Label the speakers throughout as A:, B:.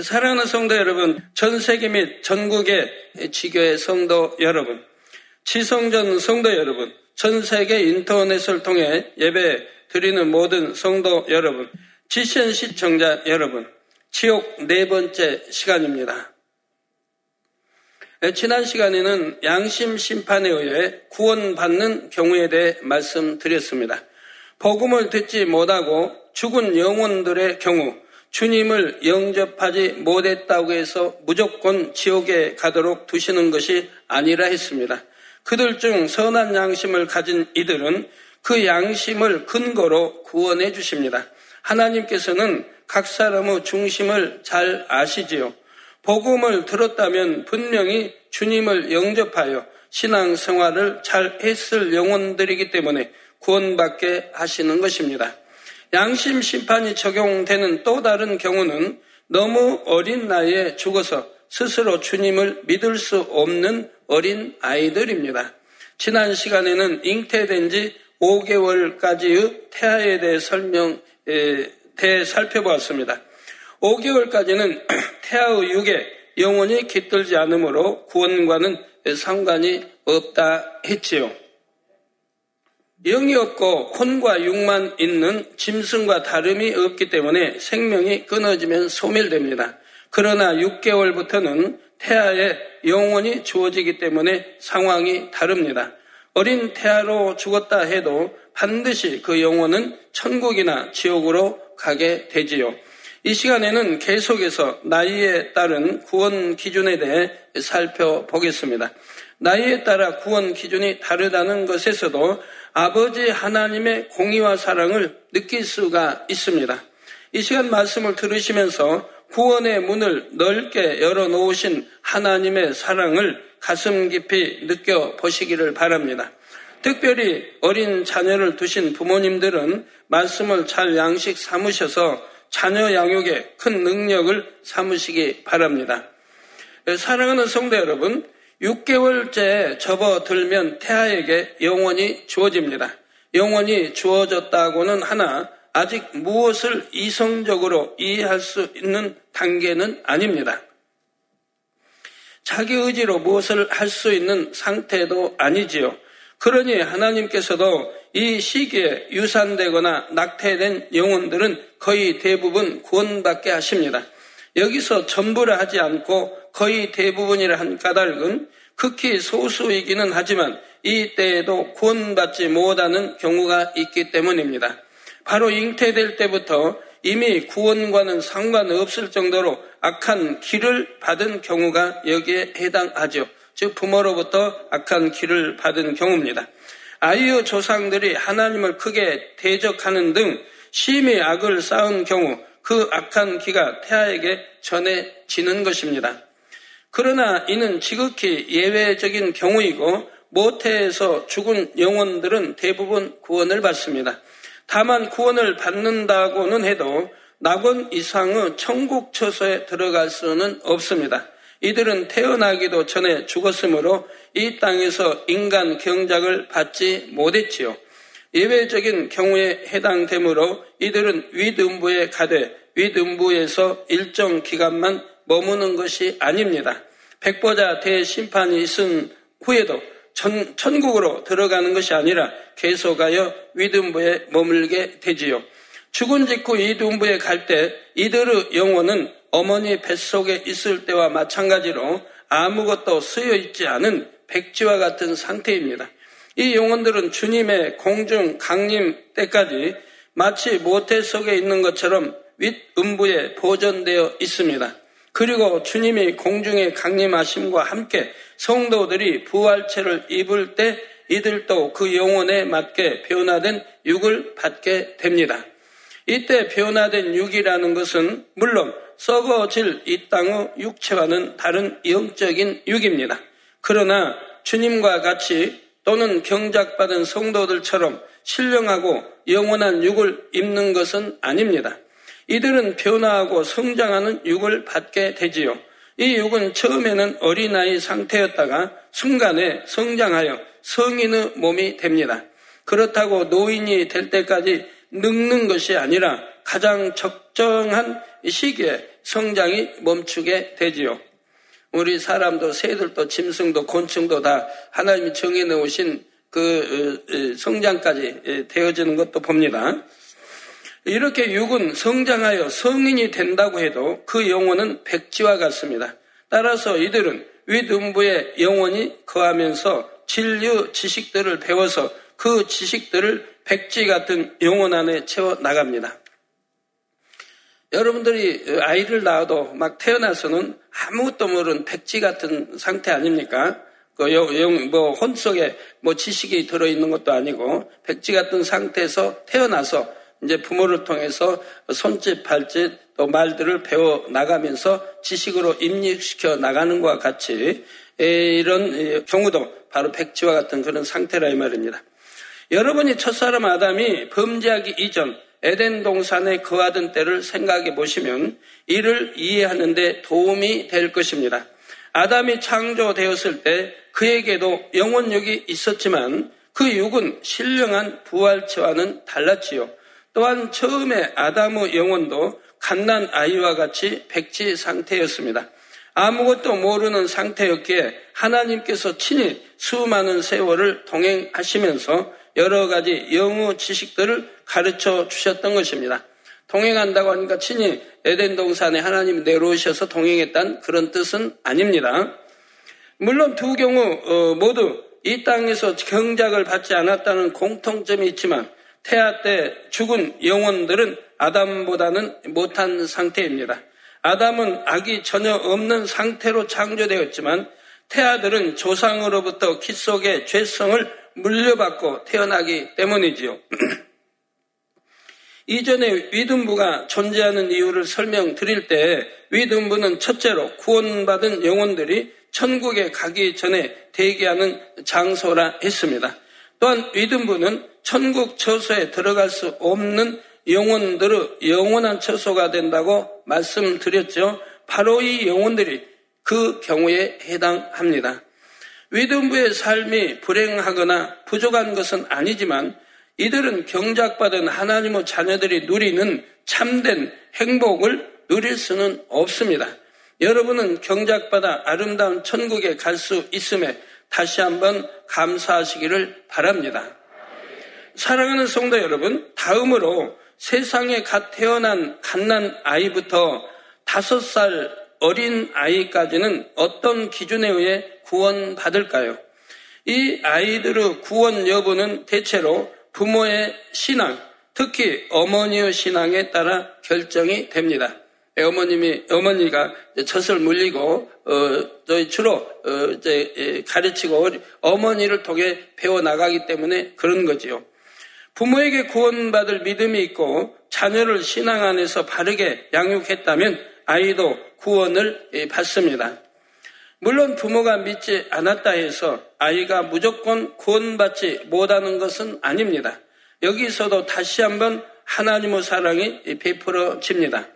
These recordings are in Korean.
A: 사랑하는 성도 여러분, 전 세계 및 전국의 지교의 성도 여러분, 지성전 성도 여러분, 전 세계 인터넷을 통해 예배 드리는 모든 성도 여러분, 지신 시청자 여러분, 지옥 네 번째 시간입니다. 지난 시간에는 양심 심판에 의해 구원받는 경우에 대해 말씀드렸습니다. 복음을 듣지 못하고 죽은 영혼들의 경우 주님을 영접하지 못했다고 해서 무조건 지옥에 가도록 두시는 것이 아니라 했습니다. 그들 중 선한 양심을 가진 이들은 그 양심을 근거로 구원해 주십니다. 하나님께서는 각 사람의 중심을 잘 아시지요. 복음을 들었다면 분명히 주님을 영접하여 신앙 생활을 잘 했을 영혼들이기 때문에 구원받게 하시는 것입니다. 양심 심판이 적용되는 또 다른 경우는 너무 어린 나이에 죽어서 스스로 주님을 믿을 수 없는 어린 아이들입니다. 지난 시간에는 잉태된 지 5개월까지의 태아에 대해 설명, 에 대해 살펴보았습니다. 5개월까지는 태아의 육에 영원히 깃들지 않으므로 구원과는 상관이 없다 했지요. 영이 없고 콘과 육만 있는 짐승과 다름이 없기 때문에 생명이 끊어지면 소멸됩니다. 그러나 6개월부터는 태아에 영원히 주어지기 때문에 상황이 다릅니다. 어린 태아로 죽었다 해도 반드시 그 영혼은 천국이나 지옥으로 가게 되지요. 이 시간에는 계속해서 나이에 따른 구원 기준에 대해 살펴보겠습니다. 나이에 따라 구원 기준이 다르다는 것에서도 아버지 하나님의 공의와 사랑을 느낄 수가 있습니다. 이 시간 말씀을 들으시면서 구원의 문을 넓게 열어놓으신 하나님의 사랑을 가슴 깊이 느껴보시기를 바랍니다. 특별히 어린 자녀를 두신 부모님들은 말씀을 잘 양식 삼으셔서 자녀 양육에 큰 능력을 삼으시기 바랍니다. 사랑하는 성도 여러분, 6개월째 접어들면 태아에게 영원히 주어집니다. 영원히 주어졌다고는 하나 아직 무엇을 이성적으로 이해할 수 있는 단계는 아닙니다. 자기 의지로 무엇을 할 수 있는 상태도 아니지요. 그러니 하나님께서도 이 시기에 유산되거나 낙태된 영혼들은 거의 대부분 구원받게 하십니다. 여기서 전부를 하지 않고 거의 대부분이라 한 까닭은 극히 소수이기는 하지만 이 때에도 구원받지 못하는 경우가 있기 때문입니다. 바로 잉태될 때부터 이미 구원과는 상관없을 정도로 악한 길을 받은 경우가 여기에 해당하죠. 즉 부모로부터 악한 길을 받은 경우입니다. 아이의 조상들이 하나님을 크게 대적하는 등 심히 악을 쌓은 경우 그 악한 기가 태아에게 전해지는 것입니다. 그러나 이는 지극히 예외적인 경우이고 모태에서 죽은 영혼들은 대부분 구원을 받습니다. 다만 구원을 받는다고는 해도 낙원 이상의 천국 처소에 들어갈 수는 없습니다. 이들은 태어나기도 전에 죽었으므로 이 땅에서 인간 경작을 받지 못했지요. 예외적인 경우에 해당되므로 이들은 윗음부에 가되 윗음부에서 일정 기간만 머무는 것이 아닙니다. 백보자 대심판이 있은 후에도 천, 천국으로 들어가는 것이 아니라 계속하여 위등부에 머물게 되지요. 죽은 직후 이등부에 갈 때 이들의 영혼은 어머니 뱃속에 있을 때와 마찬가지로 아무것도 쓰여 있지 않은 백지와 같은 상태입니다. 이 영혼들은 주님의 공중 강림 때까지 마치 모태 속에 있는 것처럼 윗음부에 보존되어 있습니다. 그리고 주님이 공중에 강림하심과 함께 성도들이 부활체를 입을 때 이들도 그 영혼에 맞게 변화된 육을 받게 됩니다. 이때 변화된 육이라는 것은 물론 썩어질 이 땅의 육체와는 다른 영적인 육입니다. 그러나 주님과 같이 또는 경작받은 성도들처럼 신령하고 영원한 육을 입는 것은 아닙니다. 이들은 변화하고 성장하는 육을 받게 되지요. 이 육은 처음에는 어린아이 상태였다가 순간에 성장하여 성인의 몸이 됩니다. 그렇다고 노인이 될 때까지 늙는 것이 아니라 가장 적정한 시기에 성장이 멈추게 되지요. 우리 사람도 새들도 짐승도 곤충도 다 하나님이 정해 놓으신 그 어, 어, 성장까지 되어지는 것도 봅니다. 이렇게 육은 성장하여 성인이 된다고 해도 그 영혼은 백지와 같습니다. 따라서 이들은 윗음부에 영혼이 거하면서 진류 지식들을 배워서 그 지식들을 백지 같은 영혼 안에 채워 나갑니다. 여러분들이 아이를 낳아도 막 태어나서는 아무것도 모르는 백지 같은 상태 아닙니까? 그 영, 뭐, 혼 속에 뭐 지식이 들어있는 것도 아니고, 백지 같은 상태에서 태어나서 이제 부모를 통해서 손짓, 발짓, 또 말들을 배워 나가면서 지식으로 입력시켜 나가는 것과 같이 이런 경우도 바로 백지와 같은 그런 상태라 이 말입니다. 여러분이 첫사람 아담이 범죄하기 이전 에덴 동산에 거하던 때를 생각해 보시면 이를 이해하는데 도움이 될 것입니다. 아담이 창조되었을 때 그에게도 영혼력이 있었지만 그 육은 신령한 부활체와는 달랐지요. 또한 처음에 아담의 영혼도 갓난 아이와 같이 백지 상태였습니다. 아무것도 모르는 상태였기에 하나님께서 친히 수많은 세월을 동행하시면서 여러 가지 영어 지식들을 가르쳐 주셨던 것입니다. 동행한다고 하니까 친히 에덴 동산에 하나님이 내려오셔서 동행했다는 그런 뜻은 아닙니다. 물론 두 경우 어, 모두 이 땅에서 경작을 받지 않았다는 공통점이 있지만 태아 때 죽은 영혼들은 아담보다는 못한 상태입니다. 아담은 악이 전혀 없는 상태로 창조되었지만 태아들은 조상으로부터 키 속의 죄성을 물려받고 태어나기 때문이지요. 이전에 위등부가 존재하는 이유를 설명드릴 때 위등부는 첫째로 구원받은 영혼들이 천국에 가기 전에 대기하는 장소라 했습니다. 또한 위등부는 천국 처소에 들어갈 수 없는 영혼들의 영원한 처소가 된다고 말씀드렸죠. 바로 이 영혼들이 그 경우에 해당합니다. 위등부의 삶이 불행하거나 부족한 것은 아니지만 이들은 경작받은 하나님의 자녀들이 누리는 참된 행복을 누릴 수는 없습니다. 여러분은 경작받아 아름다운 천국에 갈 수 있음에 다시 한번 감사하시기를 바랍니다. 사랑하는 성도 여러분, 다음으로 세상에 갓 태어난 갓난 아이부터 다섯 살 어린 아이까지는 어떤 기준에 의해 구원받을까요? 이 아이들의 구원 여부는 대체로 부모의 신앙, 특히 어머니의 신앙에 따라 결정이 됩니다. 어머님이 어머니가 젖을 물리고 어, 저희 주로 어, 이제 가르치고 어머니를 통해 배워 나가기 때문에 그런 거지요. 부모에게 구원받을 믿음이 있고 자녀를 신앙 안에서 바르게 양육했다면 아이도 구원을 받습니다. 물론 부모가 믿지 않았다 해서 아이가 무조건 구원받지 못하는 것은 아닙니다. 여기서도 다시 한번 하나님의 사랑이 베풀어집니다.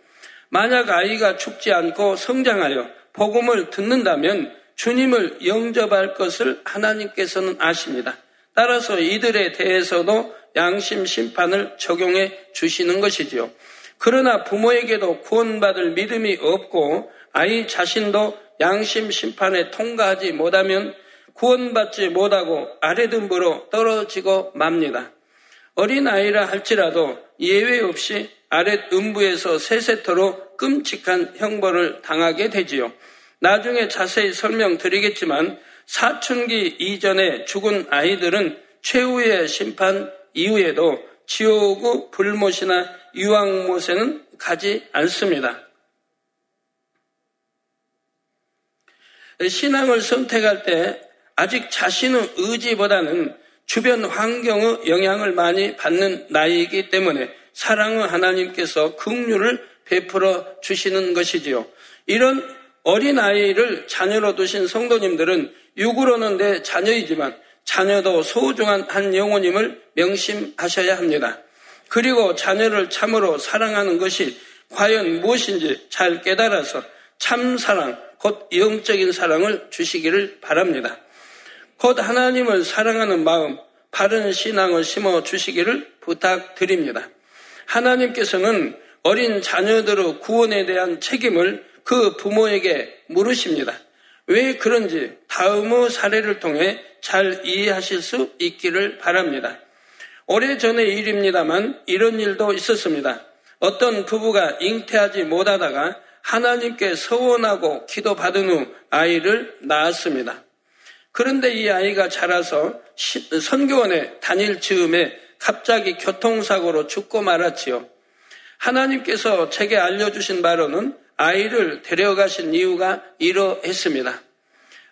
A: 만약 아이가 죽지 않고 성장하여 복음을 듣는다면 주님을 영접할 것을 하나님께서는 아십니다. 따라서 이들에 대해서도 양심 심판을 적용해 주시는 것이지요. 그러나 부모에게도 구원받을 믿음이 없고 아이 자신도 양심 심판에 통과하지 못하면 구원받지 못하고 아래등부로 떨어지고 맙니다. 어린아이라 할지라도 예외 없이 아랫 음부에서 세세토로 끔찍한 형벌을 당하게 되지요. 나중에 자세히 설명드리겠지만 사춘기 이전에 죽은 아이들은 최후의 심판 이후에도 지옥의 불못이나 유황못에는 가지 않습니다. 신앙을 선택할 때 아직 자신의 의지보다는 주변 환경의 영향을 많이 받는 나이이기 때문에 사랑의 하나님께서 긍휼을 베풀어 주시는 것이지요. 이런 어린아이를 자녀로 두신 성도님들은 육으로는 내 자녀이지만 자녀도 소중한 한 영혼임을 명심하셔야 합니다. 그리고 자녀를 참으로 사랑하는 것이 과연 무엇인지 잘 깨달아서 참 사랑, 곧 영적인 사랑을 주시기를 바랍니다. 곧 하나님을 사랑하는 마음, 바른 신앙을 심어 주시기를 부탁드립니다. 하나님께서는 어린 자녀들의 구원에 대한 책임을 그 부모에게 물으십니다. 왜 그런지 다음의 사례를 통해 잘 이해하실 수 있기를 바랍니다. 오래전의 일입니다만 이런 일도 있었습니다. 어떤 부부가 잉태하지 못하다가 하나님께 서원하고 기도받은 후 아이를 낳았습니다. 그런데 이 아이가 자라서 선교원에 다닐 즈음에 갑자기 교통사고로 죽고 말았지요. 하나님께서 제게 알려주신 바로는 아이를 데려가신 이유가 이러했습니다.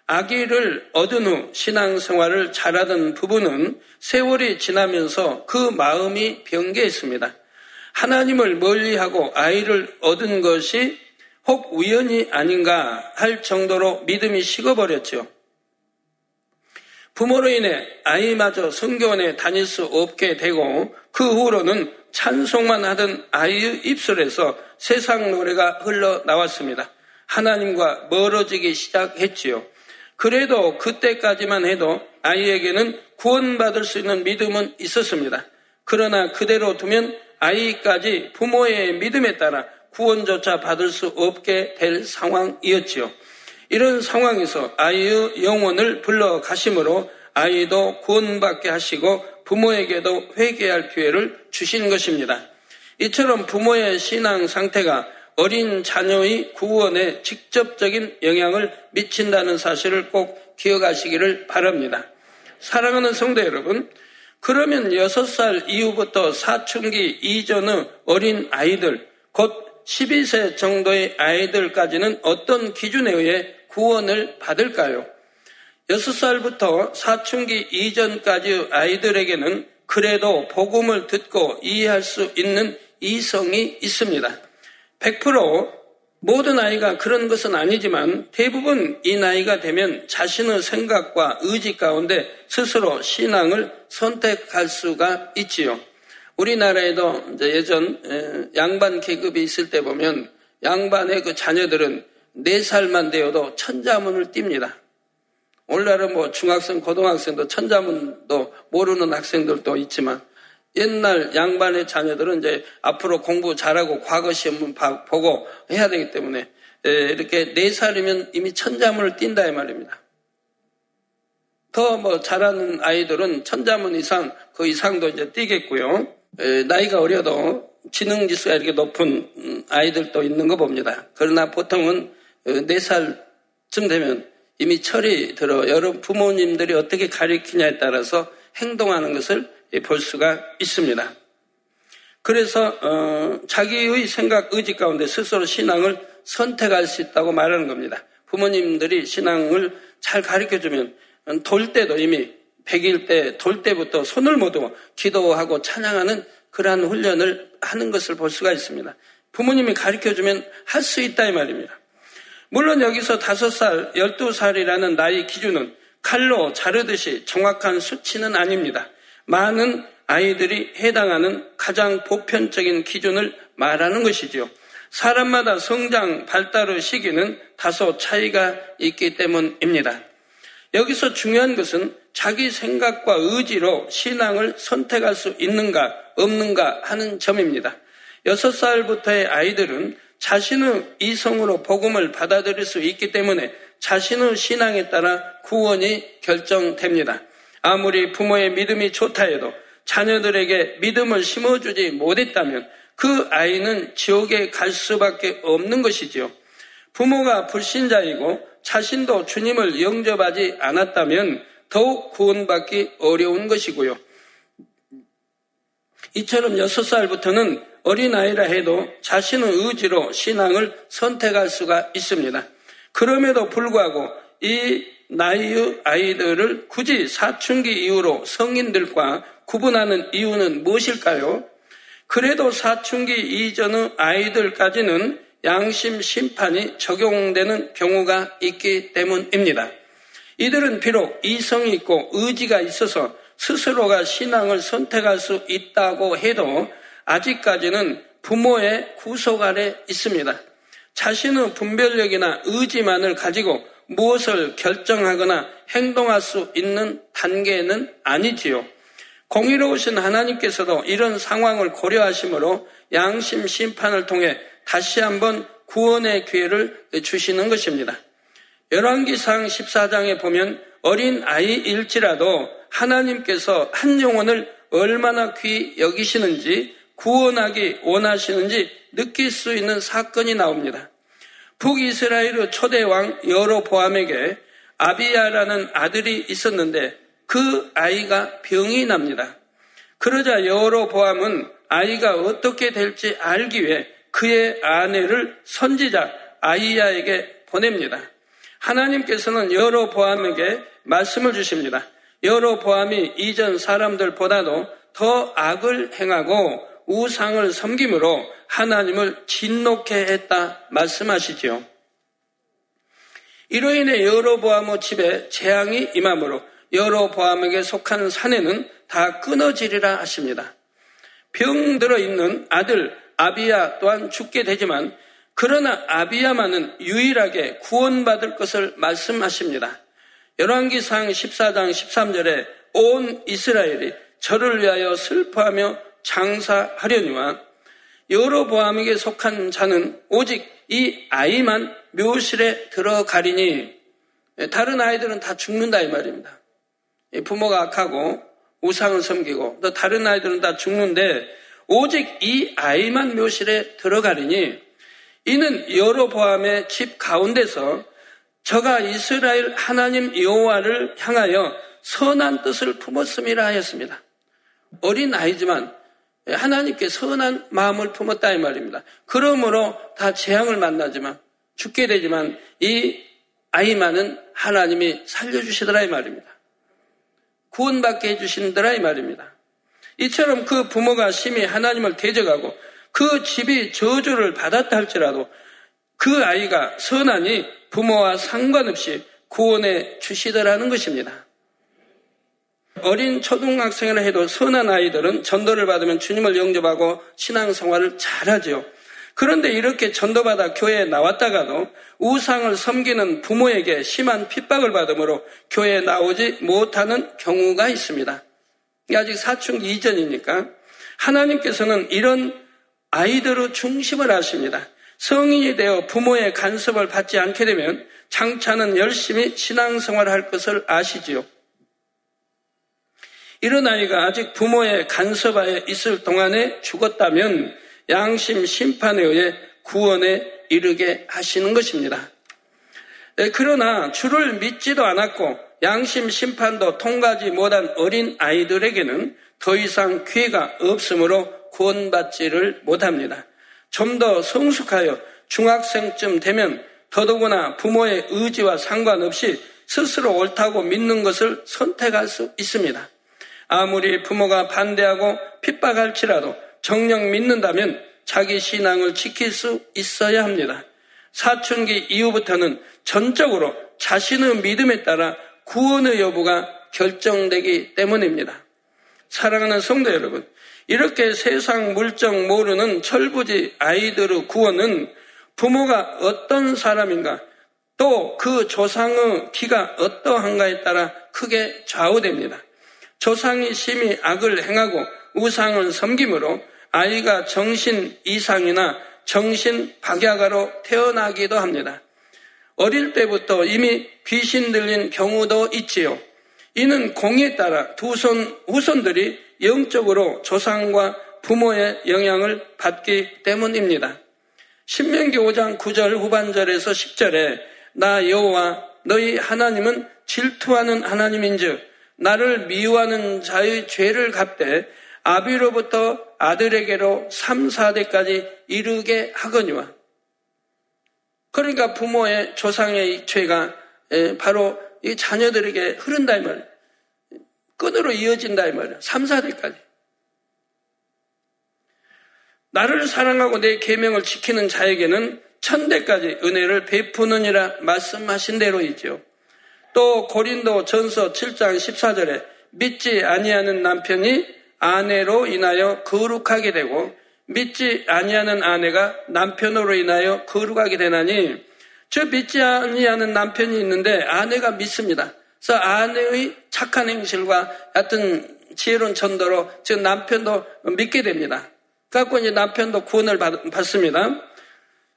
A: 아기를 얻은 후 신앙생활을 잘하던 부부는 세월이 지나면서 그 마음이 변개했습니다. 하나님을 멀리하고 아이를 얻은 것이 혹 우연이 아닌가 할 정도로 믿음이 식어버렸죠. 부모로 인해 아이마저 성교원에 다닐 수 없게 되고 그 후로는 찬송만 하던 아이의 입술에서 세상 노래가 흘러나왔습니다. 하나님과 멀어지기 시작했지요. 그래도 그때까지만 해도 아이에게는 구원받을 수 있는 믿음은 있었습니다. 그러나 그대로 두면 아이까지 부모의 믿음에 따라 구원조차 받을 수 없게 될 상황이었지요. 이런 상황에서 아이의 영혼을 불러 가심으로 아이도 구원받게 하시고 부모에게도 회개할 기회를 주신 것입니다. 이처럼 부모의 신앙 상태가 어린 자녀의 구원에 직접적인 영향을 미친다는 사실을 꼭 기억하시기를 바랍니다. 사랑하는 성도 여러분, 그러면 6살 이후부터 사춘기 이전의 어린 아이들, 곧 12세 정도의 아이들까지는 어떤 기준에 의해 구원을 받을까요? 6살부터 사춘기 이전까지 아이들에게는 그래도 복음을 듣고 이해할 수 있는 이성이 있습니다. 100% 모든 아이가 그런 것은 아니지만 대부분 이 나이가 되면 자신의 생각과 의지 가운데 스스로 신앙을 선택할 수가 있지요. 우리나라에도 예전 양반 계급이 있을 때 보면 양반의 그 자녀들은 4살만 되어도 천자문을 띱니다. 오늘날은 뭐 중학생, 고등학생도 천자문도 모르는 학생들도 있지만 옛날 양반의 자녀들은 이제 앞으로 공부 잘하고 과거 시험은 보고 해야 되기 때문에 이렇게 네 살이면 이미 천자문을 띈다 이 말입니다. 더 뭐 잘하는 아이들은 천자문 이상 그 이상도 이제 띄겠고요. 나이가 어려도 지능 지수가 이렇게 높은 음, 아이들도 있는 거 봅니다. 그러나 보통은 어, 네 살쯤 되면 이미 철이 들어 여러분 부모님들이 어떻게 가르치냐에 따라서 행동하는 것을 볼 수가 있습니다. 그래서 어, 자기의 생각, 의지 가운데 스스로 신앙을 선택할 수 있다고 말하는 겁니다. 부모님들이 신앙을 잘 가르쳐 주면 돌 때도 이미 100일 때 돌 때부터 손을 모으고 기도하고 찬양하는 그러한 훈련을 하는 것을 볼 수가 있습니다. 부모님이 가르쳐 주면 할 수 있다 이 말입니다. 물론 여기서 5살, 12살이라는 나이 기준은 칼로 자르듯이 정확한 수치는 아닙니다. 많은 아이들이 해당하는 가장 보편적인 기준을 말하는 것이지요. 사람마다 성장 발달의 시기는 다소 차이가 있기 때문입니다. 여기서 중요한 것은 자기 생각과 의지로 신앙을 선택할 수 있는가 없는가 하는 점입니다. 6살부터의 아이들은 자신의 이성으로 복음을 받아들일 수 있기 때문에 자신의 신앙에 따라 구원이 결정됩니다. 아무리 부모의 믿음이 좋다 해도 자녀들에게 믿음을 심어주지 못했다면 그 아이는 지옥에 갈 수밖에 없는 것이지요. 부모가 불신자이고 자신도 주님을 영접하지 않았다면 더욱 구원받기 어려운 것이고요. 이처럼 6살부터는 어린아이라 해도 자신의 의지로 신앙을 선택할 수가 있습니다. 그럼에도 불구하고 이 나이의 아이들을 굳이 사춘기 이후로 성인들과 구분하는 이유는 무엇일까요? 그래도 사춘기 이전의 아이들까지는 양심 심판이 적용되는 경우가 있기 때문입니다. 이들은 비록 이성이 있고 의지가 있어서 스스로가 신앙을 선택할 수 있다고 해도 아직까지는 부모의 구속 아래 있습니다. 자신의 분별력이나 의지만을 가지고 무엇을 결정하거나 행동할 수 있는 단계는 아니지요. 공의로우신 하나님께서도 이런 상황을 고려하시므로 양심 심판을 통해 다시 한번 구원의 기회를 주시는 것입니다. 열왕기상 14장에 보면 어린 아이일지라도 하나님께서 한 영혼을 얼마나 귀히 여기시는지 구원하기 원하시는지 느낄 수 있는 사건이 나옵니다. 북이스라엘의 초대 왕 여로보암에게 아비야라는 아들이 있었는데 그 아이가 병이 납니다. 그러자 여로보암은 아이가 어떻게 될지 알기 위해 그의 아내를 선지자 아이야에게 보냅니다. 하나님께서는 여로보암에게 말씀을 주십니다. 여로보암이 이전 사람들보다도 더 악을 행하고 우상을 섬김으로 하나님을 진노케 했다 말씀하시지요. 이로 인해 여로보암의 집에 재앙이 임함으로 여로보암에게 속한 사내는 다 끊어지리라 하십니다. 병 들어 있는 아들 아비야 또한 죽게 되지만 그러나 아비야만은 유일하게 구원받을 것을 말씀하십니다. 열왕기상 14장 13절에 온 이스라엘이 저를 위하여 슬퍼하며 장사하려니와 여로보암에게 속한 자는 오직 이 아이만 묘실에 들어가리니 다른 아이들은 다 죽는다 이 말입니다. 부모가 악하고 우상을 섬기고 또 다른 아이들은 다 죽는데 오직 이 아이만 묘실에 들어가리니 이는 여로보암의 집 가운데서 저가 이스라엘 하나님 여호와를 향하여 선한 뜻을 품었음이라 하였습니다. 어린 아이지만 하나님께 선한 마음을 품었다 이 말입니다. 그러므로 다 재앙을 만나지만 죽게 되지만 이 아이만은 하나님이 살려주시더라 이 말입니다. 구원받게 해주신더라 이 말입니다. 이처럼 그 부모가 심히 하나님을 대적하고 그 집이 저주를 받았다 할지라도 그 아이가 선하니 부모와 상관없이 구원해 주시더라는 것입니다. 어린 초등학생이라 해도 선한 아이들은 전도를 받으면 주님을 영접하고 신앙생활을 잘하죠. 그런데 이렇게 전도받아 교회에 나왔다가도 우상을 섬기는 부모에게 심한 핍박을 받으므로 교회에 나오지 못하는 경우가 있습니다. 아직 사춘기 이전이니까 하나님께서는 이런 아이들의 중심을 하십니다. 성인이 되어 부모의 간섭을 받지 않게 되면 장차는 열심히 신앙생활을 할 것을 아시지요. 이런 아이가 아직 부모의 간섭 하에 있을 동안에 죽었다면 양심 심판에 의해 구원에 이르게 하시는 것입니다. 네, 그러나 주를 믿지도 않았고 양심 심판도 통과하지 못한 어린 아이들에게는 더 이상 기회가 없으므로 구원받지를 못합니다. 좀 더 성숙하여 중학생쯤 되면 더더구나 부모의 의지와 상관없이 스스로 옳다고 믿는 것을 선택할 수 있습니다. 아무리 부모가 반대하고 핍박할지라도 정령 믿는다면 자기 신앙을 지킬 수 있어야 합니다. 사춘기 이후부터는 전적으로 자신의 믿음에 따라 구원의 여부가 결정되기 때문입니다. 사랑하는 성도 여러분, 이렇게 세상 물정 모르는 철부지 아이들의 구원은 부모가 어떤 사람인가, 또 그 조상의 기가 어떠한가에 따라 크게 좌우됩니다. 조상이 심히 악을 행하고 우상을 섬김으로 아이가 정신 이상이나 정신 박약아로 태어나기도 합니다. 어릴 때부터 이미 귀신 들린 경우도 있지요. 이는 공에 따라 두 손 후손들이 영적으로 조상과 부모의 영향을 받기 때문입니다. 신명기 5장 9절 후반절에서 10절에 나 여호와 너희 하나님은 질투하는 하나님인즉 나를 미워하는 자의 죄를 갚되 아비로부터 아들에게로 3, 4대까지 이르게 하거니와. 그러니까 부모의 조상의 죄가 바로 이 자녀들에게 흐른다 이 말이에요. 끈으로 이어진다 이 말이에요. 3, 4대까지. 나를 사랑하고 내 계명을 지키는 자에게는 천대까지 은혜를 베푸느니라 말씀하신 대로이죠. 또 고린도 전서 7장 14절에 믿지 아니하는 남편이 아내로 인하여 거룩하게 되고 믿지 아니하는 아내가 남편으로 인하여 거룩하게 되나니 저 믿지 아니하는 남편이 있는데 아내가 믿습니다. 그래서 아내의 착한 행실과 하여튼 지혜로운 전도로 지금 남편도 믿게 됩니다. 갖고 이제 남편도 구원을 받, 습니다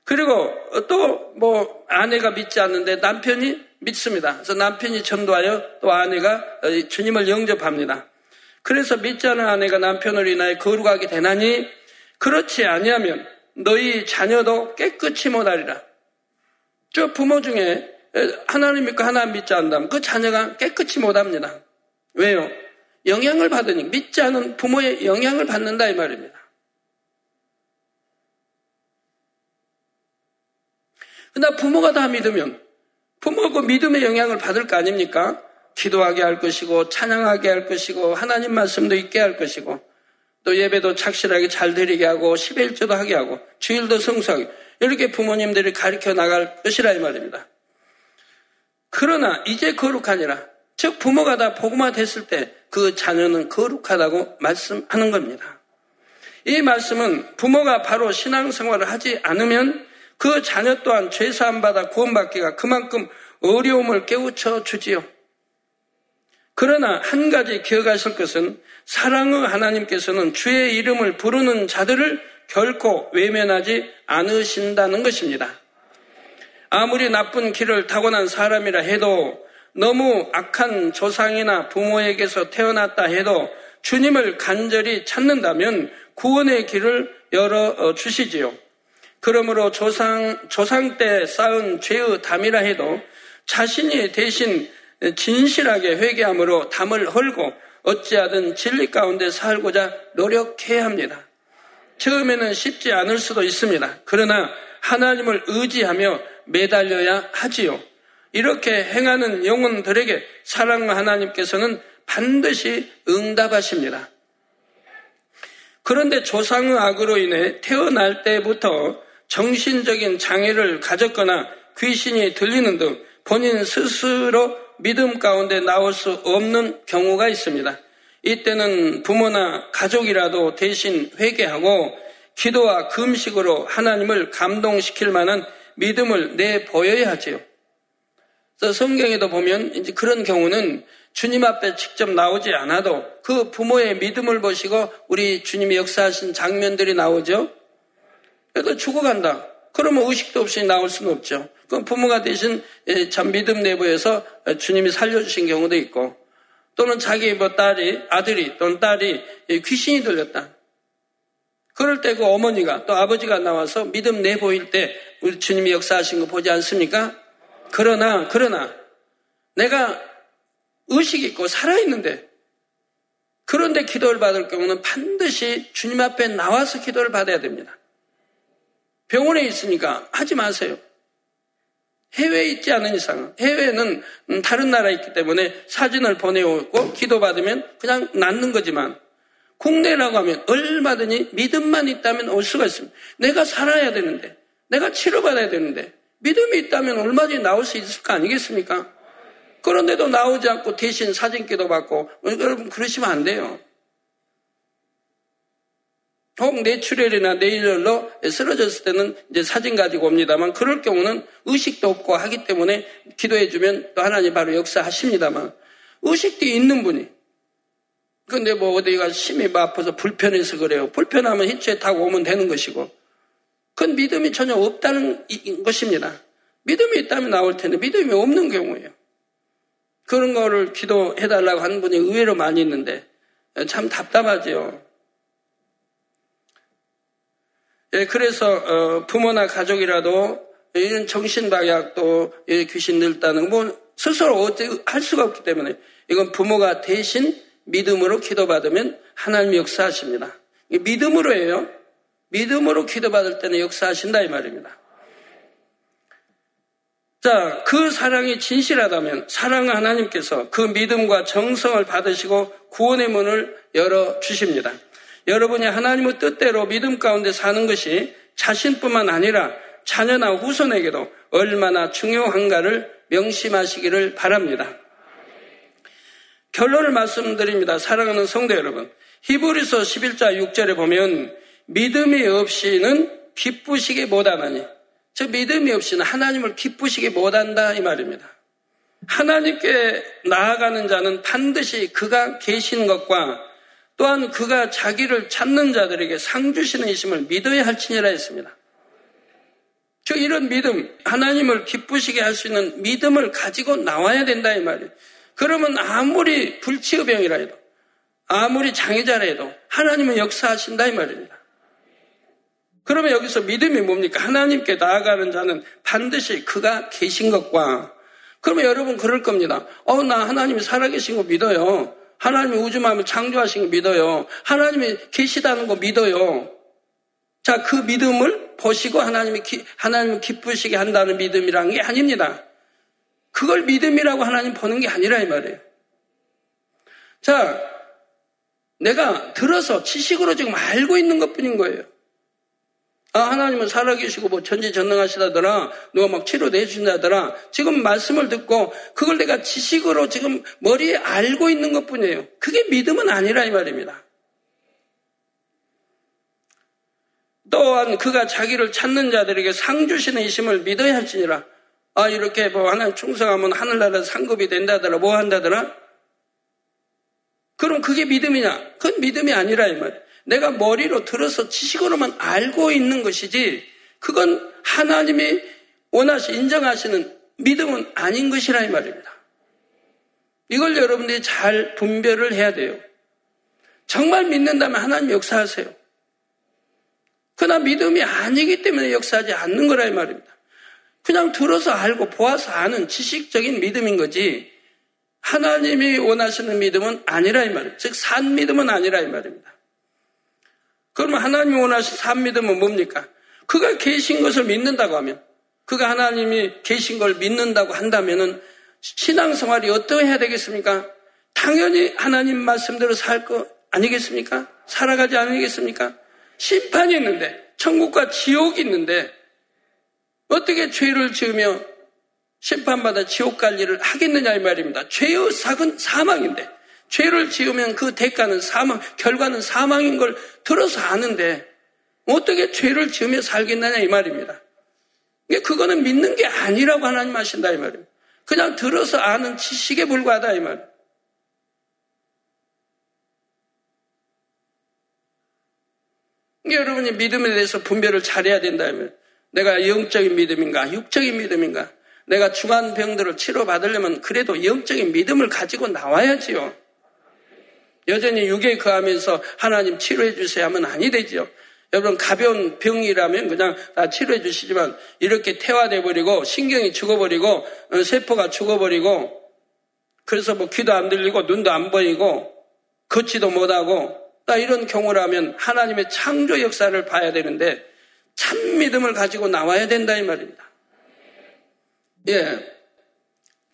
A: 그리고 또 뭐 아내가 믿지 않는데 남편이 믿습니다. 그래서 남편이 전도하여 또 아내가 주님을 영접합니다. 그래서 믿지 않은 아내가 남편을 인하여 거룩하게 되나니 그렇지 아니하면 너희 자녀도 깨끗이 못하리라. 저 부모 중에 하나님 믿고 하나님 믿지 않다면 그 자녀가 깨끗이 못합니다. 왜요? 영향을 받으니 믿지 않은 부모의 영향을 받는다 이 말입니다. 그러나 부모가 다 믿으면 부모가 믿음의 영향을 받을 거 아닙니까? 기도하게 할 것이고 찬양하게 할 것이고 하나님 말씀도 있게 할 것이고 또 예배도 착실하게 잘 드리게 하고 11조도 하게 하고 주일도 성수하게 이렇게 부모님들이 가르쳐 나갈 것이라 이 말입니다. 그러나 이제 거룩하니라 즉 부모가 다 복음화 됐을 때 그 자녀는 거룩하다고 말씀하는 겁니다. 이 말씀은 부모가 바로 신앙생활을 하지 않으면 그 자녀 또한 죄사함 받아 구원받기가 그만큼 어려움을 깨우쳐 주지요. 그러나 한 가지 기억하실 것은 사랑의 하나님께서는 주의 이름을 부르는 자들을 결코 외면하지 않으신다는 것입니다. 아무리 나쁜 길을 타고난 사람이라 해도 너무 악한 조상이나 부모에게서 태어났다 해도 주님을 간절히 찾는다면 구원의 길을 열어 어, 주시지요. 그러므로 조상, 조상 때 쌓은 죄의 담이라 해도 자신이 대신 진실하게 회개함으로 담을 헐고 어찌하든 진리 가운데 살고자 노력해야 합니다. 처음에는 쉽지 않을 수도 있습니다. 그러나 하나님을 의지하며 매달려야 하지요. 이렇게 행하는 영혼들에게 사랑 하나님께서는 반드시 응답하십니다. 그런데 조상의 악으로 인해 태어날 때부터 정신적인 장애를 가졌거나 귀신이 들리는 등 본인 스스로 믿음 가운데 나올 수 없는 경우가 있습니다. 이때는 부모나 가족이라도 대신 회개하고 기도와 금식으로 하나님을 감동시킬 만한 믿음을 내보여야 하지요. 그래서 성경에도 보면 이제 그런 경우는 주님 앞에 직접 나오지 않아도 그 부모의 믿음을 보시고 우리 주님이 역사하신 장면들이 나오죠. 그래도 죽어간다. 그러면 의식도 없이 나올 수는 없죠. 그럼 부모가 대신 예, 참 믿음 내부에서 주님이 살려주신 경우도 있고 또는 자기 뭐 딸이 아들이 또는 딸이 귀신이 들렸다. 그럴 때 그 어머니가 또 아버지가 나와서 믿음 내보일 때 우리 주님이 역사하신 거 보지 않습니까? 그러나 그러나 내가 의식 있고 살아있는데 그런데 기도를 받을 경우는 반드시 주님 앞에 나와서 기도를 받아야 됩니다. 병원에 있으니까 하지 마세요. 해외에 있지 않은 이상, 해외는 음, 다른 나라에 있기 때문에 사진을 보내오고 기도받으면 그냥 낫는 거지만 국내라고 하면 얼마든지 믿음만 있다면 올 수가 있습니다. 내가 살아야 되는데, 내가 치료받아야 되는데, 믿음이 있다면 얼마든지 나올 수 있을 거 아니겠습니까? 그런데도 나오지 않고 대신 사진 기도 받고, 여러분 그러시면 안 돼요. 혹 뇌출혈이나 뇌일로 쓰러졌을 때는 이제 사진 가지고 옵니다만 그럴 경우는 의식도 없고 하기 때문에 기도해 주면 또 하나님 바로 역사하십니다만 의식도 있는 분이 근데 뭐 어디가 심히 뭐 아파서 불편해서 그래요. 불편하면 히치에 타고 오면 되는 것이고 그건 믿음이 전혀 없다는 것입니다. 믿음이 있다면 나올 텐데 믿음이 없는 경우예요. 그런 거를 기도해달라고 하는 분이 의외로 많이 있는데 참 답답하죠. 예, 그래서 어, 부모나 가족이라도 이런 정신박약 또 귀신 늘다는 뭐 스스로 어떻게 할 수가 없기 때문에 이건 부모가 대신 믿음으로 기도받으면 하나님 역사하십니다. 믿음으로 해요. 믿음으로 기도받을 때는 역사하신다 이 말입니다. 자, 그 사랑이 진실하다면 사랑 하나님께서 그 믿음과 정성을 받으시고 구원의 문을 열어 주십니다. 여러분이 하나님의 뜻대로 믿음 가운데 사는 것이 자신뿐만 아니라 자녀나 후손에게도 얼마나 중요한가를 명심하시기를 바랍니다. 결론을 말씀드립니다. 사랑하는 성도 여러분. 히브리서 11자 6절에 보면 믿음이 없이는 기쁘시게 못하나니 저 믿음이 없이는 하나님을 기쁘시게 못한다 이 말입니다. 하나님께 나아가는 자는 반드시 그가 계신 것과 또한 그가 자기를 찾는 자들에게 상 주시는 이심을 믿어야 할지니라 했습니다. 저 이런 믿음, 하나님을 기쁘시게 할 수 있는 믿음을 가지고 나와야 된다 이 말이에요. 그러면 아무리 불치의병이라 해도 아무리 장애자라 해도 하나님은 역사하신다 이 말입니다. 그러면 여기서 믿음이 뭡니까? 하나님께 나아가는 자는 반드시 그가 계신 것과 그러면 여러분 그럴 겁니다. 어, 나 하나님이 살아계신 거 믿어요. 하나님이 우주마음을 창조하신 거 믿어요. 하나님이 계시다는 거 믿어요. 자, 그 믿음을 보시고 하나님이, 기, 하나님을 기쁘시게 한다는 믿음이라는 게 아닙니다. 그걸 믿음이라고 하나님 보는 게 아니라 이 말이에요. 자, 내가 들어서 지식으로 지금 알고 있는 것 뿐인 거예요. 아, 하나님은 살아계시고 뭐 전지 전능하시다더라. 누가 막 치료해 주신다더라. 지금 말씀을 듣고 그걸 내가 지식으로 지금 머리에 알고 있는 것 뿐이에요. 그게 믿음은 아니라 이 말입니다. 또한 그가 자기를 찾는 자들에게 상 주시는 이심을 믿어야 할지니라. 아, 이렇게 뭐 하나님 충성하면 하늘나라 상급이 된다더라. 뭐 한다더라. 그럼 그게 믿음이냐? 그건 믿음이 아니라 이 말이에요. 내가 머리로 들어서 지식으로만 알고 있는 것이지 그건 하나님이 원하시 인정하시는 믿음은 아닌 것이라 이 말입니다. 이걸 여러분들이 잘 분별을 해야 돼요. 정말 믿는다면 하나님 역사하세요. 그러나 믿음이 아니기 때문에 역사하지 않는 거라 이 말입니다. 그냥 들어서 알고 보아서 아는 지식적인 믿음인 거지 하나님이 원하시는 믿음은 아니라 이 말입니다. 즉, 산 믿음은 아니라 이 말입니다. 그러면 하나님이 원하신 산 믿음은 뭡니까? 그가 계신 것을 믿는다고 하면, 그가 하나님이 계신 걸 믿는다고 한다면은 신앙생활이 어떠 해야 되겠습니까? 당연히 하나님 말씀대로 살 거 아니겠습니까? 살아가지 않으겠습니까? 심판이 있는데, 천국과 지옥이 있는데, 어떻게 죄를 지으며 심판받아 지옥 갈 일을 하겠느냐 이 말입니다. 죄의 삭은 사망인데 죄를 지으면 그 대가는 사망, 결과는 사망인 걸 들어서 아는데 어떻게 죄를 지으며 살겠느냐 이 말입니다. 그거는 믿는 게 아니라고 하나님 하신다 이 말입니다. 그냥 들어서 아는 지식에 불과하다 이 말. 여러분이 믿음에 대해서 분별을 잘해야 된다 면 내가 영적인 믿음인가, 육적인 믿음인가, 내가 중한 병들을 치료받으려면 그래도 영적인 믿음을 가지고 나와야지요. 여전히 육에 거하면서 하나님 치료해 주세요 하면 아니 되죠. 여러분 가벼운 병이라면 그냥 다 치료해 주시지만 이렇게 태화돼 버리고 신경이 죽어버리고 어, 세포가 죽어버리고 그래서 뭐 귀도 안 들리고 눈도 안 보이고 걷지도 못하고 이런 경우라면 하나님의 창조 역사를 봐야 되는데 참 믿음을 가지고 나와야 된다 이 말입니다. 예.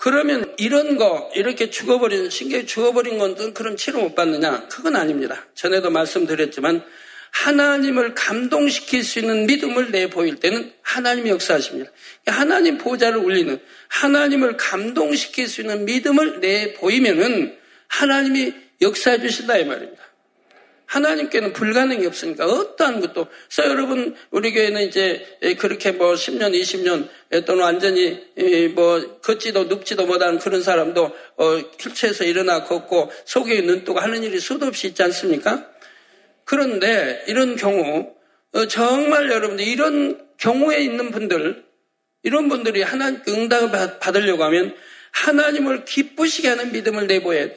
A: 그러면 이런 거, 이렇게 죽어버린, 신경이 죽어버린 건 그런 치료 못 받느냐? 그건 아닙니다. 전에도 말씀드렸지만, 하나님을 감동시킬 수 있는 믿음을 내보일 때는 하나님이 역사하십니다. 하나님 보좌를 울리는, 하나님을 감동시킬 수 있는 믿음을 내보이면은 하나님이 역사해 주신다, 이 말입니다. 하나님께는 불가능이 없으니까 어떠한 것도. 그래서 여러분, 우리 교회는 이제 그렇게 뭐 10년, 20년 또는 완전히 뭐 걷지도 눕지도 못하는 그런 사람도 어, 휠체에서 일어나 걷고 속에 눈뜨고 하는 일이 수도 없이 있지 않습니까? 그런데 이런 경우, 어, 정말 여러분들 이런 경우에 있는 분들, 이런 분들이 하나님 응답을 받으려고 하면 하나님을 기쁘시게 하는 믿음을 내보여야 돼요.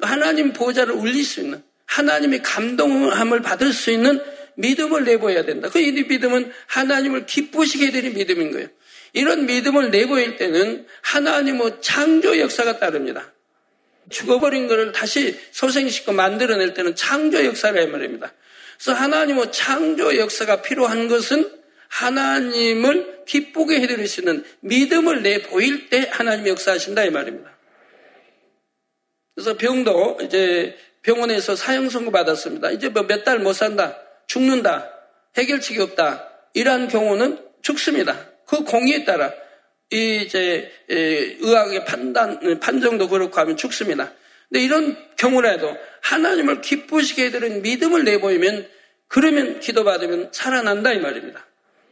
A: 하나님 보좌를 울릴 수 있는 하나님의 감동함을 받을 수 있는 믿음을 내보여야 된다. 그이 믿음은 하나님을 기쁘시게 되는 믿음인 거예요. 이런 믿음을 내보일 때는 하나님의 창조 역사가 따릅니다. 죽어버린 것을 다시 소생시켜 만들어낼 때는 창조 역사라 말입니다. 그래서 하나님의 창조 역사가 필요한 것은 하나님을 기쁘게 해드릴 수 있는 믿음을 내보일 때 하나님 역사하신다 이 말입니다. 그래서 병도 이제 병원에서 사형 선고 받았습니다. 이제 뭐몇달 못 산다. 죽는다. 해결책이 없다. 이러한 경우는 죽습니다. 그 공의에 따라 이 이제 의학의 판단 판정도 그렇고 하면 죽습니다. 근데 이런 경우라도 하나님을 기쁘시게 해드리는 믿음을 내보이면 그러면 기도받으면 살아난다 이 말입니다.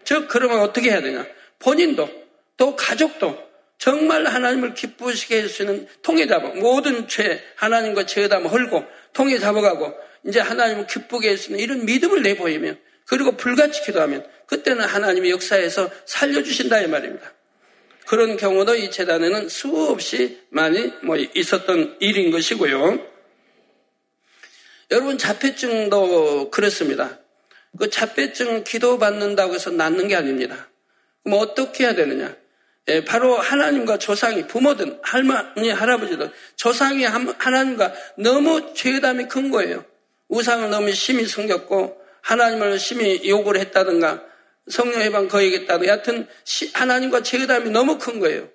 A: 즉 그러면 어떻게 해야 되냐? 본인도 또 가족도 정말 하나님을 기쁘시게 할수 있는 통해 잡아 모든 죄 하나님과 죄담 헐고 통에 잡아가고 이제 하나님을 기쁘게 했으면 이런 믿음을 내보이면 그리고 불같이 기도하면 그때는 하나님이 역사에서 살려주신다 이 말입니다. 그런 경우도 이 재단에는 수없이 많이 뭐 있었던 일인 것이고요. 여러분 자폐증도 그렇습니다. 그 자폐증 기도 받는다고 해서 낫는 게 아닙니다. 그럼 어떻게 해야 되느냐? 예, 바로 하나님과 조상이 부모든 할머니 할아버지든 조상이 하나님과 너무 죄담이 큰 거예요. 우상을 너무 심히 숨겼고 하나님을 심히 욕을 했다든가 성령 해방 거행했다든가 여하튼 하나님과 죄담이 너무 큰 거예요.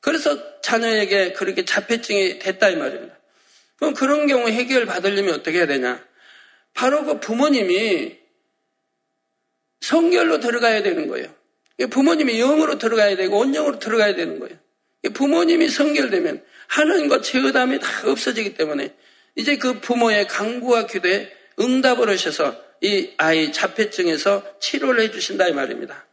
A: 그래서 자녀에게 그렇게 자폐증이 됐다 이 말입니다. 그럼 그런 경우 해결 받으려면 어떻게 해야 되냐? 바로 그 부모님이 성결로 들어가야 되는 거예요. 부모님이 영으로 들어가야 되고 온영으로 들어가야 되는 거예요. 부모님이 성결되면 하나님과 죄의담이 다 없어지기 때문에 이제 그 부모의 강구와 기도에 응답을 하셔서 이 아이 자폐증에서 치료를 해주신다 이 말입니다.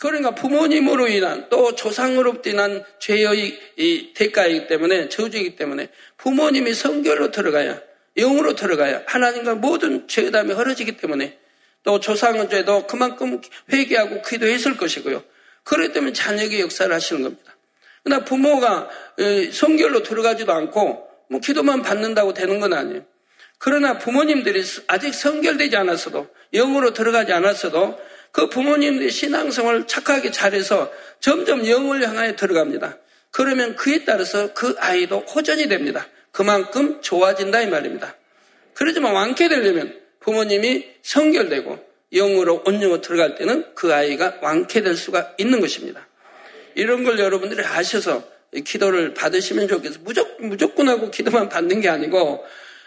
A: 그러니까 부모님으로 인한 또 조상으로부터 인한 죄의 이 대가이기 때문에 저주이기 때문에 부모님이 성결로 들어가야 영으로 들어가야 하나님과 모든 죄담이 헐어지기 때문에 또 조상은 죄도 그만큼 회개하고 기도했을 것이고요. 그렇기 때문에 자녀에게 역사를 하시는 겁니다. 그러나 부모가 성결로 들어가지도 않고 뭐 기도만 받는다고 되는 건 아니에요. 그러나 부모님들이 아직 성결되지 않았어도 영으로 들어가지 않았어도 그 부모님들이 신앙성을 착하게 잘해서 점점 영을 향하여 들어갑니다. 그러면 그에 따라서 그 아이도 호전이 됩니다. 그만큼 좋아진다 이 말입니다. 그러지만 완쾌되려면 부모님이 성결되고 영으로 온영으로 들어갈 때는 그 아이가 완쾌될 수가 있는 것입니다. 이런 걸 여러분들이 아셔서 기도를 받으시면 좋겠어요. 무조건, 무조건 하고 기도만 받는 게 아니고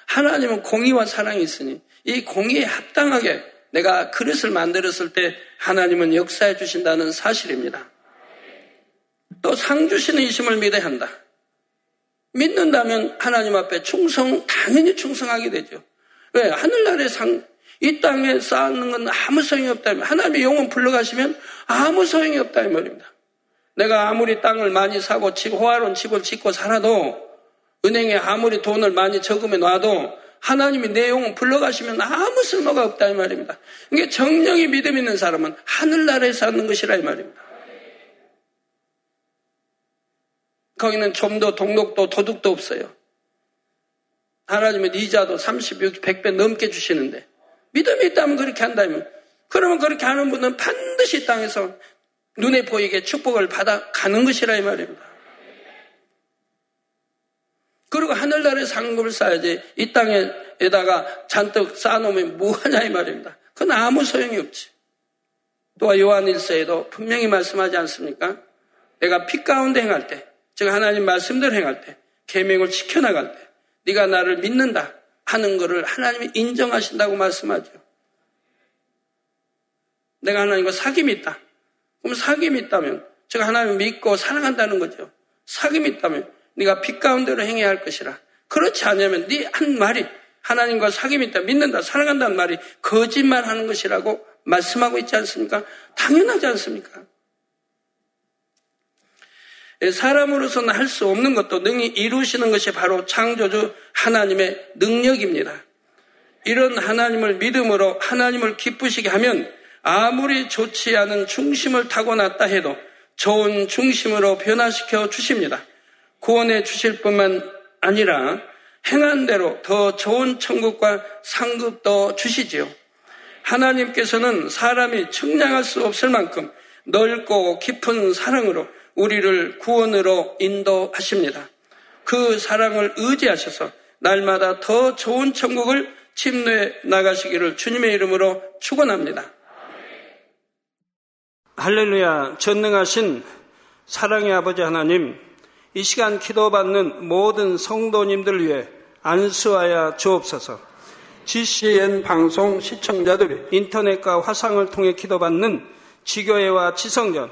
A: 하나님은 공의와 사랑이 있으니 이 공의에 합당하게 내가 그릇을 만들었을 때 하나님은 역사해 주신다는 사실입니다. 또 상 주시는 이심을 믿어야 한다. 믿는다면 하나님 앞에 충성, 당연히 충성하게 되죠. 왜? 하늘나라의 상, 이 땅에 쌓는 건 아무 소용이 없다면, 하나님의 영혼 불러가시면 아무 소용이 없다, 이 말입니다. 내가 아무리 땅을 많이 사고 집, 호화로운 집을 짓고 살아도, 은행에 아무리 돈을 많이 적으면 놔도, 하나님이 내 영혼 불러가시면 아무 쓸모가 없다, 이 말입니다. 이게 정령이 믿음 있는 사람은 하늘나라에 사는 것이라, 이 말입니다. 거기는 좀도 동록도 도둑도 없어요. 하나님은 이자도 30, 100배 넘게 주시는데 믿음이 있다면 그렇게 한다면 그러면 그렇게 하는 분은 반드시 땅에서 눈에 보이게 축복을 받아 가는 것이라 이 말입니다. 그리고 하늘나라에 상급을 쌓아야지 이 땅에다가 잔뜩 쌓아놓으면 뭐하냐 이 말입니다. 그건 아무 소용이 없지. 또 요한일서에도 분명히 말씀하지 않습니까? 내가 피 가운데 행할 때 즉 하나님 말씀대로 행할 때 계명을 지켜나갈 때 네가 나를 믿는다 하는 것을 하나님이 인정하신다고 말씀하죠. 내가 하나님과 사귐이 있다. 그럼 사귐이 있다면 즉 하나님을 믿고 사랑한다는 거죠. 사귐이 있다면 네가 빛 가운데로 행해야 할 것이라. 그렇지 않으면 네 한 말이 하나님과 사귐이 있다, 믿는다, 사랑한다는 말이 거짓말하는 것이라고 말씀하고 있지 않습니까? 당연하지 않습니까? 예, 사람으로서는 할 수 없는 것도 능히 이루시는 것이 바로 창조주 하나님의 능력입니다. 이런 하나님을 믿음으로 하나님을 기쁘시게 하면 아무리 좋지 않은 중심을 타고났다 해도 좋은 중심으로 변화시켜 주십니다. 구원해 주실 뿐만 아니라 행한 대로 더 좋은 천국과 상급도 주시지요. 하나님께서는 사람이 측량할 수 없을 만큼 넓고 깊은 사랑으로 우리를 구원으로 인도하십니다. 그 사랑을 의지하셔서 날마다 더 좋은 천국을 침례 나가시기를 주님의 이름으로 축원합니다. 할렐루야 전능하신 사랑의 아버지 하나님 이 시간 기도받는 모든 성도님들 위해 안수하여 주옵소서 GCN 방송 시청자들이 인터넷과 화상을 통해 기도받는 지교회와 지성전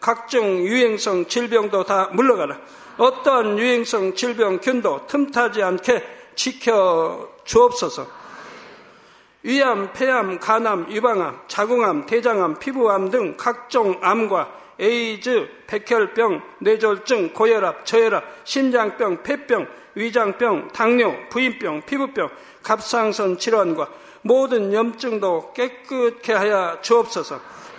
A: 각종 유행성 질병도 다 물러가라. 어떠한 유행성 질병 균도 틈타지 않게 지켜 주옵소서. 위암, 폐암, 간암, 유방암, 자궁암, 대장암, 피부암 등 각종 암과 에이즈, 백혈병, 뇌졸중, 고혈압, 저혈압, 심장병, 폐병, 위장병, 당뇨, 부인병, 피부병, 갑상선 질환과 모든 염증도 깨끗게 하여 주옵소서.